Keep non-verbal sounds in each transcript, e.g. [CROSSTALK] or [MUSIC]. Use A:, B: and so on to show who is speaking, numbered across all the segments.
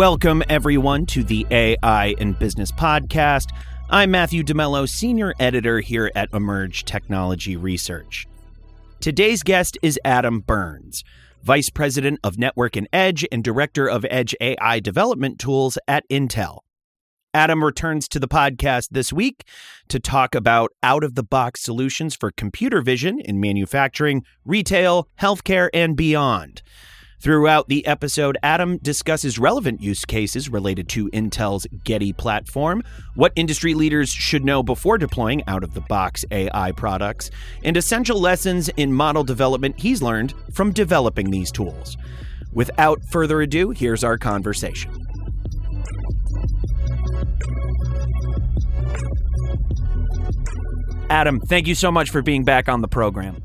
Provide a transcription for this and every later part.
A: Welcome, everyone, to the AI and Business Podcast. I'm Matthew DeMello, Senior Editor here at Emerj Technology Research. Today's guest is Adam Burns, Vice President of Network and Edge and Director of Edge AI Development Tools at Intel. Adam returns to the podcast this week to talk about out of the box solutions for computer vision in manufacturing, retail, healthcare, and beyond. Throughout the episode, Adam discusses relevant use cases related to Intel's Geti platform, what industry leaders should know before deploying out of the box AI products, and essential lessons in model development he's learned from developing these tools. Without further ado, here's our conversation. Adam, thank you so much for being back on the program.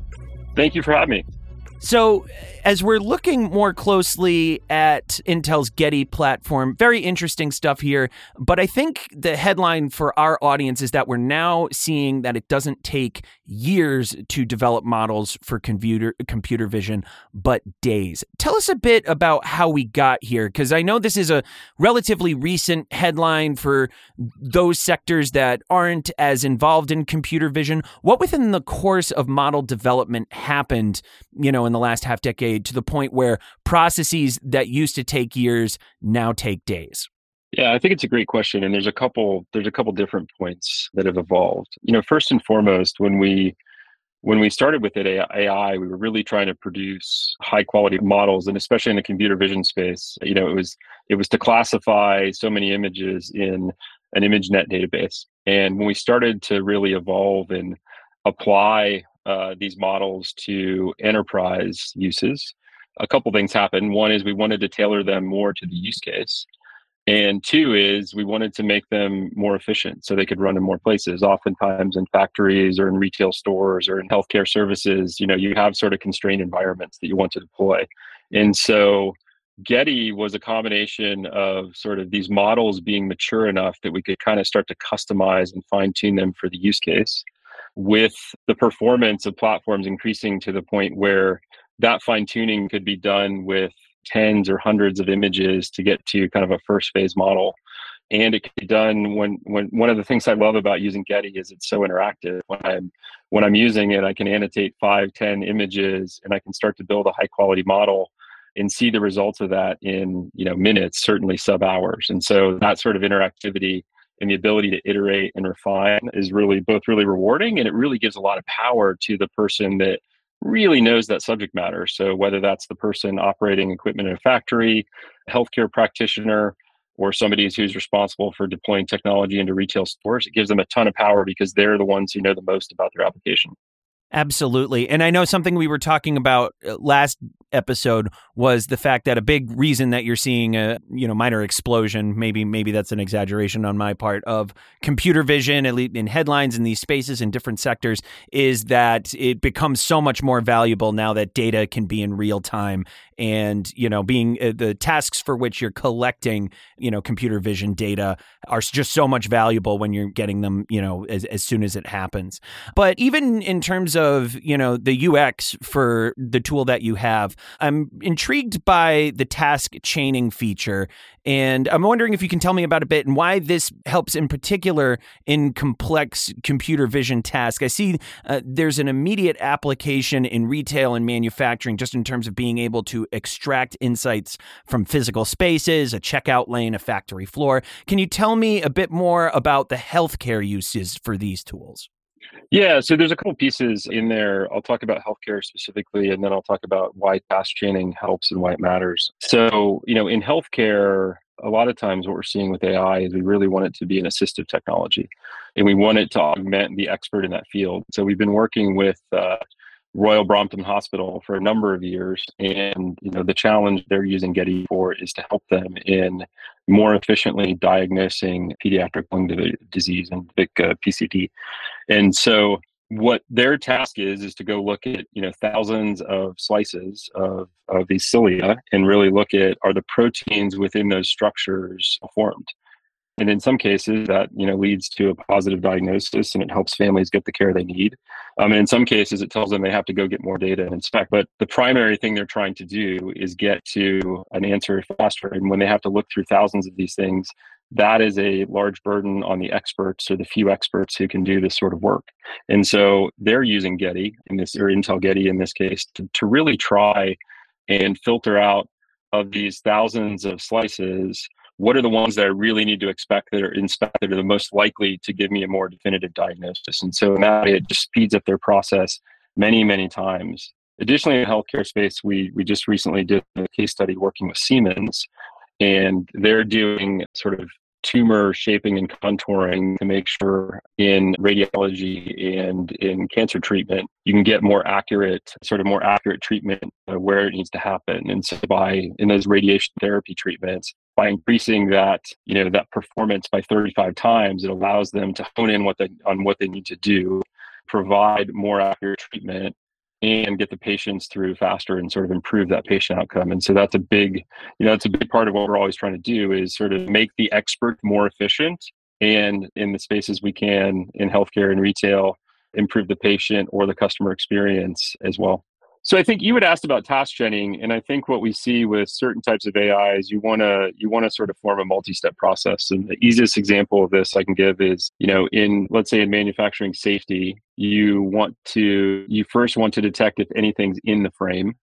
B: Thank you for having me.
A: So, as we're looking more closely at Intel's Geti platform, very interesting stuff here. But I think the headline for our audience is that we're now seeing that it doesn't take years to develop models for computer computer vision, but days. Tell us a bit about how we got here, because I know this is a relatively recent headline for those sectors that aren't as involved in computer vision. What within the course of model development happened, you know, in the last half decade to the point where processes that used to take years now take days?
B: Yeah, I think it's a great question, and there's a couple there's a couple different points that have evolved. You know, first and foremost, when we when we started with it AI, we were really trying to produce high quality models, and especially in the computer vision space, you know, it was it was to classify so many images in an ImageNet database. And when we started to really evolve and apply uh, these models to enterprise uses, a couple things happened. One is we wanted to tailor them more to the use case. And two is we wanted to make them more efficient so they could run in more places. Oftentimes in factories or in retail stores or in healthcare services, you know, you have sort of constrained environments that you want to deploy. And so Geti was a combination of sort of these models being mature enough that we could kind of start to customize and fine tune them for the use case with the performance of platforms increasing to the point where that fine tuning could be done with tens or hundreds of images to get to kind of a first phase model. And it can be done when when one of the things i love about using geti is it's so interactive. When i'm when i'm using it i can annotate five ten images and i can start to build a high quality model and see the results of that in you know minutes certainly sub hours and so that sort of interactivity and the ability to iterate and refine is really both really rewarding and it really gives a lot of power to the person that really knows that subject matter. So whether that's the person operating equipment in a factory, healthcare practitioner, or somebody who's responsible for deploying technology into retail stores, it gives them a ton of power because they're the ones who know the most about their application.
A: Absolutely. And I know something we were talking about uh, last episode was the fact that a big reason that you're seeing a you know minor explosion maybe maybe that's an exaggeration on my part of computer vision at least in headlines in these spaces in different sectors is that it becomes so much more valuable now that data can be in real time. And you know being uh, the tasks for which you're collecting you know computer vision data are just so much valuable when you're getting them you know as, as soon as it happens. But even in terms of you know the ux for the tool that you have I'm intrigued by the task chaining feature, and I'm wondering if you can tell me about a bit and why this helps in particular in complex computer vision tasks. I see uh, there's an immediate application in retail and manufacturing just in terms of being able to extract insights from physical spaces, a checkout lane, a factory floor. Can you tell me a bit more about the healthcare uses for these tools?
B: Yeah, so there's a couple pieces in there. I'll talk about healthcare specifically, and then I'll talk about why task chaining helps and why it matters. So, you know, in healthcare, a lot of times what we're seeing with AI is we really want it to be an assistive technology, and we want it to augment the expert in that field. So we've been working with uh, Royal Brompton Hospital for a number of years, and you know the challenge they're using Getty for is to help them in more efficiently diagnosing pediatric lung disease and uh, PCD. And so what their task is is to go look at you know thousands of slices of, of these cilia and really look at are the proteins within those structures formed And in some cases, that you know leads to a positive diagnosis, and it helps families get the care they need. Um, and in some cases, it tells them they have to go get more data and inspect. But the primary thing they're trying to do is get to an answer faster. And when they have to look through thousands of these things, that is a large burden on the experts or the few experts who can do this sort of work. And so they're using Geti in this, or Intel Geti in this case, to, to really try and filter out of these thousands of slices what are the ones that I really need to expect that are inspect that are the most likely to give me a more definitive diagnosis. And so that it just speeds up their process many, many times. Additionally, in the healthcare space, we we just recently did a case study working with Siemens, and they're doing sort of tumor shaping and contouring to make sure in radiology and in cancer treatment you can get more accurate sort of more accurate treatment where it needs to happen. And so by in those radiation therapy treatments by increasing that you know that performance by 35 times it allows them to hone in what they on what they need to do provide more accurate treatment and get the patients through faster and sort of improve that patient outcome. And so that's a big you know that's a big part of what we're always trying to do is sort of make the expert more efficient and in the spaces we can in healthcare and retail improve the patient or the customer experience as well so I think you had asked about task chaining, and I think what we see with certain types of AI is you want to you want to sort of form a multi-step process. And the easiest example of this I can give is, you know, in let's say in manufacturing safety, you want to you first want to detect if anything's in the frame.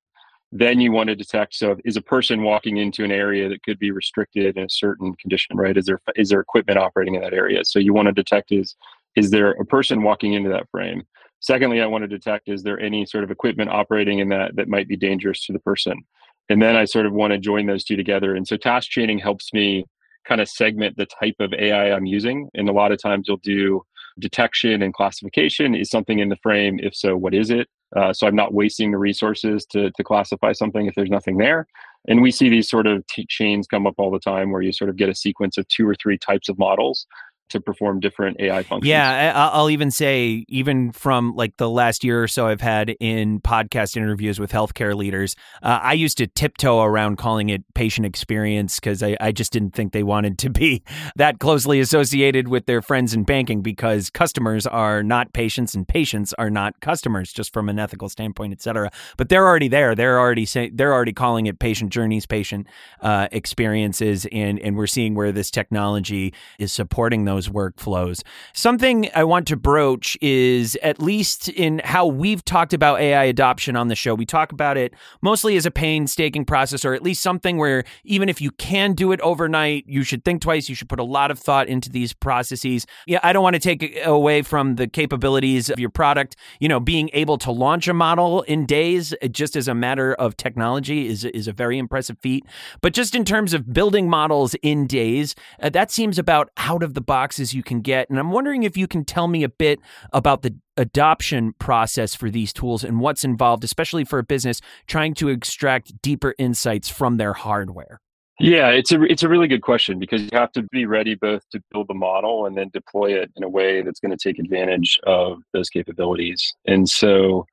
B: Then you want to detect so is a person walking into an area that could be restricted in a certain condition, right? Is there is there equipment operating in that area? So you want to detect is is there a person walking into that frame? Secondly, I want to detect is there any sort of equipment operating in that that might be dangerous to the person? And then I sort of want to join those two together. And so task chaining helps me kind of segment the type of AI I'm using. And a lot of times you'll do detection and classification. Is something in the frame? If so, what is it? Uh, so I'm not wasting the resources to, to classify something if there's nothing there. And we see these sort of t- chains come up all the time where you sort of get a sequence of two or three types of models to perform different AI functions.
A: Yeah, I'll even say, even from like the last year or so I've had in podcast interviews with healthcare leaders, uh, I used to tiptoe around calling it patient experience because I, I just didn't think they wanted to be [LAUGHS] that closely associated with their friends in banking because customers are not patients and patients are not customers, just from an ethical standpoint, et cetera. But they're already there. They're already say, they're already calling it patient journeys, patient uh, experiences, and and we're seeing where this technology is supporting those those workflows. Something I want to broach is at least in how we've talked about AI adoption on the show. We talk about it mostly as a painstaking process, or at least something where even if you can do it overnight, you should think twice. You should put a lot of thought into these processes. Yeah, I don't want to take away from the capabilities of your product. You know, being able to launch a model in days just as a matter of technology is is a very impressive feat. But just in terms of building models in days, uh, that seems about out of the box boxes you can get. And I'm wondering if you can tell me a bit about the adoption process for these tools and what's involved, especially for a business trying to extract deeper insights from their hardware.
B: Yeah, it's a it's a really good question because you have to be ready both to build the model and then deploy it in a way that's going to take advantage of those capabilities. And so,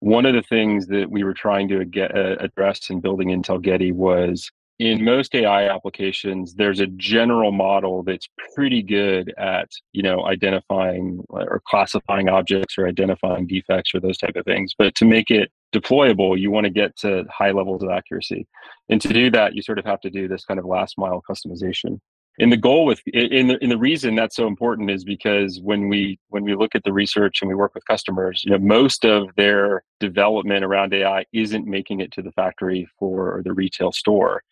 B: one of the things that we were trying to get uh, address in building Intel Geti was in most AI applications, there's a general model that's pretty good at, you know, identifying or classifying objects or identifying defects or those type of things. But to make it deployable, you want to get to high levels of accuracy. And to do that, you sort of have to do this kind of last mile customization. And the goal with in the, in the reason that's so important is because when we when we look at the research and we work with customers, you know, most of their development around AI isn't making it to the factory for the retail store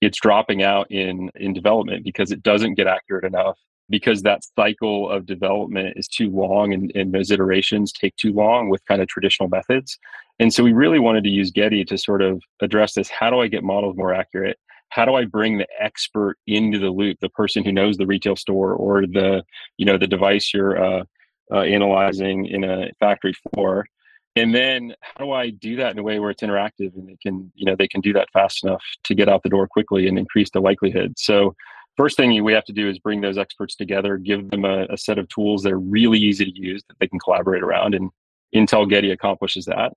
B: it's dropping out in in development because it doesn't get accurate enough because that cycle of development is too long and, and those iterations take too long with kind of traditional methods. And so we really wanted to use geti to sort of address this how do i get models more accurate? How do i bring the expert into the loop the person who knows the retail store or the you know the device you're uh, uh, analyzing in a factory floor and then how do i do that in a way where it's interactive and they can you know they can do that fast enough to get out the door quickly and increase the likelihood so first thing we have to do is bring those experts together give them a, a set of tools that are really easy to use that they can collaborate around and intel geti accomplishes that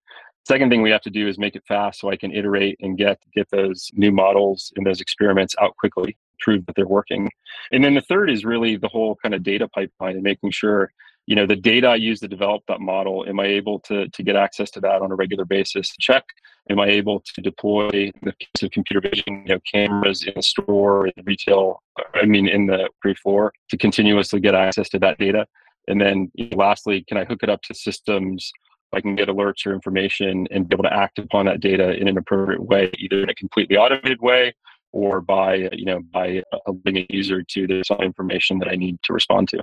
B: second thing we have to do is make it fast so i can iterate and get get those new models and those experiments out quickly prove that they're working. And then the third is really the whole kind of data pipeline and making sure you know the data i use to develop that model am i able to, to get access to that on a regular basis check? Am i able to deploy the piece of computer vision you know cameras in the store in retail uh, i mean in the pre floor to continuously get access to that data? And then you know, lastly can i hook it up to systems? I can get alerts or information and be able to act upon that data in an appropriate way, either in a completely automated way or by you know by allowing a user to some information that I need to respond to.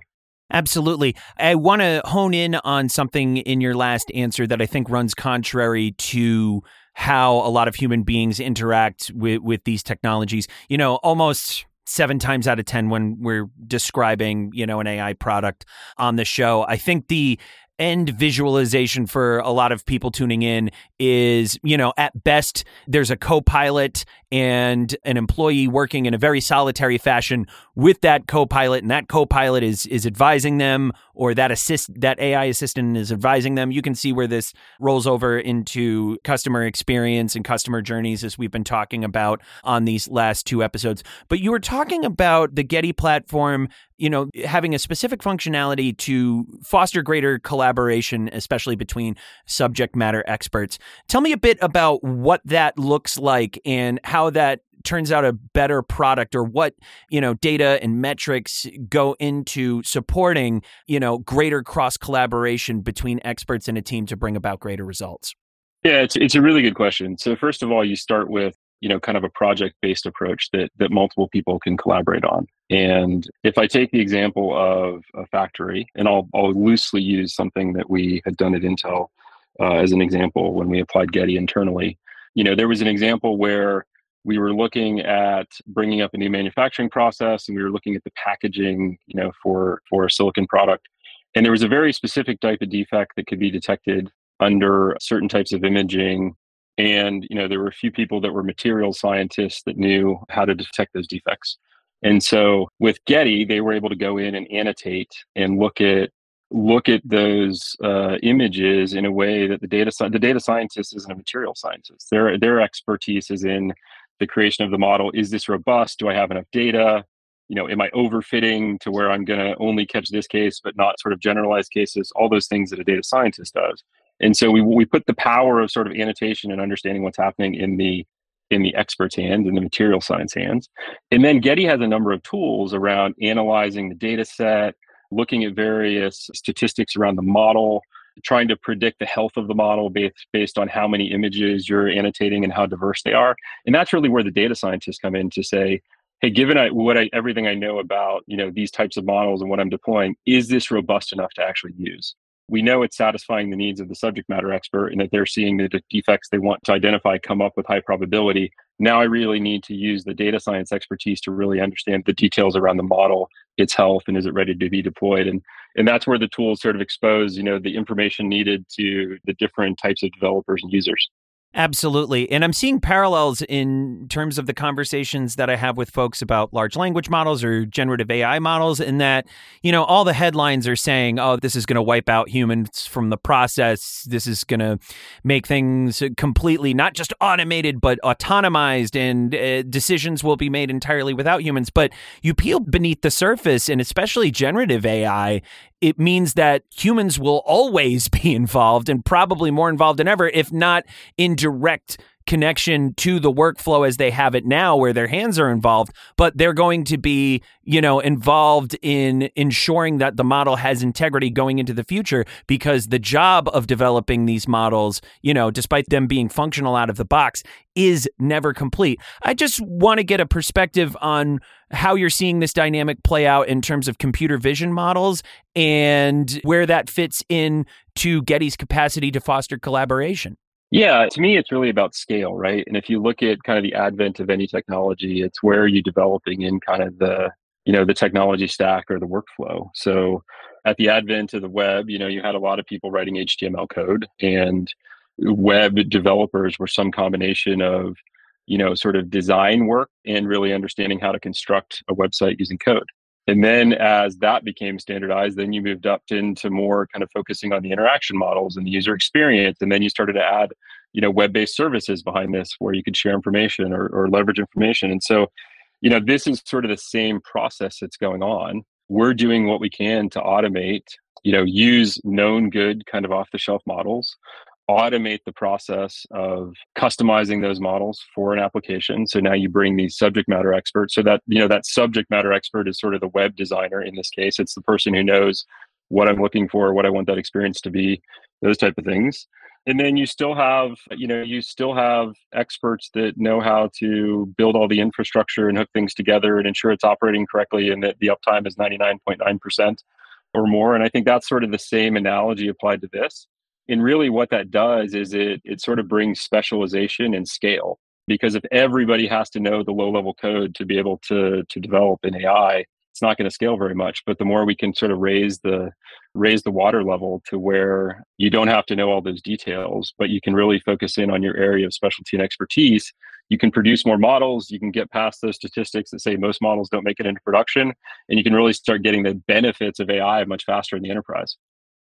A: Absolutely. I want to hone in on something in your last answer that I think runs contrary to how a lot of human beings interact with, with these technologies. You know, almost seven times out of 10 when we're describing, you know, an AI product on the show, I think the end visualization for a lot of people tuning in is, you know, at best, there's a co pilot and an employee working in a very solitary fashion with that co-pilot and that co-pilot is is advising them or that assist that AI assistant is advising them. You can see where this rolls over into customer experience and customer journeys as we've been talking about on these last two episodes. But you were talking about the Geti platform you know, having a specific functionality to foster greater collaboration, especially between subject matter experts. Tell me a bit about what that looks like and how that turns out a better product or what you know data and metrics go into supporting you know greater cross collaboration between experts in a team to bring about greater results
B: yeah it's, it's a really good question so first of all you start with you know kind of a project based approach that that multiple people can collaborate on. And if i take the example of a factory and i'll, I'll loosely use something that we had done at intel uh, as an example when we applied geti internally you know there was an example where we were looking at bringing up a new manufacturing process and we were looking at the packaging you know for for a silicon product. And there was a very specific type of defect that could be detected under certain types of imaging and you know there were a few people that were material scientists that knew how to detect those defects and so with geti they were able to go in and annotate and look at look at those uh, images in a way that the data the data scientist isn't a material scientist. Their their expertise is in the creation of the model. Is this robust? Do I have enough data? You know, am I overfitting to where I'm going to only catch this case but not sort of generalized cases? All those things that a data scientist does. And so we we put the power of sort of annotation and understanding what's happening in the in the expert's hands, in the material science hands. And then Geti has a number of tools around analyzing the data set, looking at various statistics around the model, trying to predict the health of the model based, based on how many images you're annotating and how diverse they are. And that's really where the data scientists come in to say, hey, given I, what I, everything I know about you know these types of models and what I'm deploying, is this robust enough to actually use? We know it's satisfying the needs of the subject matter expert and that they're seeing the defects they want to identify come up with high probability. Now I really need to use the data science expertise to really understand the details around the model, its health, and is it ready to be deployed? And and that's where the tools sort of expose, you know, the information needed to the different types of developers and users.
A: Absolutely. And I'm seeing parallels in terms of the conversations that I have with folks about large language models or generative AI models, in that, you know, all the headlines are saying, oh, this is going to wipe out humans from the process. This is going to make things completely not just automated, but autonomized, and uh, decisions will be made entirely without humans. But you peel beneath the surface, and especially generative AI, it means that humans will always [LAUGHS] be involved and probably more involved than ever, if not in direct connection to the workflow as they have it now where their hands are involved but they're going to be you know involved in ensuring that the model has integrity going into the future because the job of developing these models you know despite them being functional out of the box is never complete. I just want to get a perspective on how you're seeing this dynamic play out in terms of computer vision models and where that fits in to Geti's capacity to foster collaboration
B: yeah, to me, it's really about scale, right? And if you look at kind of the advent of any technology, it's where are you developing in kind of the, you know, the technology stack or the workflow. So at the advent of the web, you know, you had a lot of people writing HTML code and web developers were some combination of, you know, sort of design work and really understanding how to construct a website using code. And then as that became standardized, then you moved up into more kind of focusing on the interaction models and the user experience. And then you started to add, you know, web-based services behind this where you could share information or, or leverage information. And so you know, this is sort of the same process that's going on. We're doing what we can to automate, you know, use known good kind of off the shelf models, automate the process of customizing those models for an application. So now you bring these subject matter experts. So that, you know, that subject matter expert is sort of the web designer in this case. It's the person who knows what I'm looking for, what I want that experience to be, those type of things and then you still have you know you still have experts that know how to build all the infrastructure and hook things together and ensure it's operating correctly and that the uptime is 99.9% or more and i think that's sort of the same analogy applied to this and really what that does is it it sort of brings specialization and scale because if everybody has to know the low level code to be able to to develop an ai it's not going to scale very much. But the more we can sort of raise the raise the water level to where you don't have to know all those details but you can really focus in on your area of specialty and expertise you can produce more models you can get past those statistics that say most models don't make it into production and you can really start getting the benefits of ai much faster in the enterprise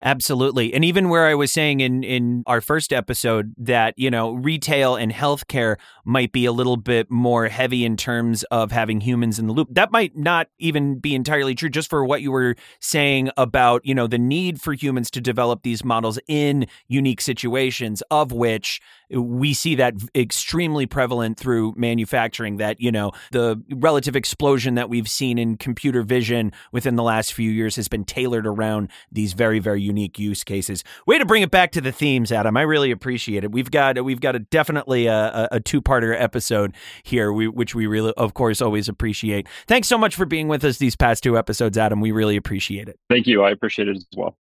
A: Absolutely. And even where I was saying in, in our first episode that, you know, retail and healthcare might be a little bit more heavy in terms of having humans in the loop, that might not even be entirely true just for what you were saying about, you know, the need for humans to develop these models in unique situations, of which we see that extremely prevalent through manufacturing that you know the relative explosion that we've seen in computer vision within the last few years has been tailored around these very very unique use cases. Way to bring it back to the themes adam. I really appreciate it. We've got we've got a definitely a, a two-parter episode here which we really of course always appreciate. Thanks so much for being with us these past two episodes adam. We really appreciate it.
B: Thank you. I appreciate it as well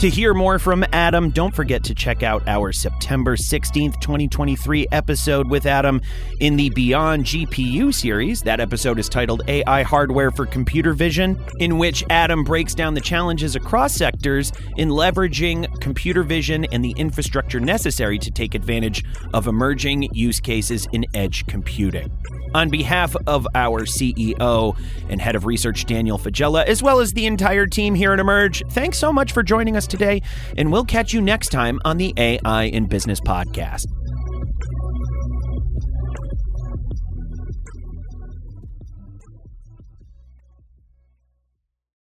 A: To hear more from Adam, don't forget to check out our September 16th, 2023 episode with Adam in the Beyond GPU series. That episode is titled AI Hardware for Computer Vision, in which Adam breaks down the challenges across sectors in leveraging computer vision and the infrastructure necessary to take advantage of emerging use cases in edge computing. On behalf of our CEO and head of research, Daniel Faggella, as well as the entire team here at Emerj, thanks so much for joining us today, and we'll catch you next time on the AI in Business podcast.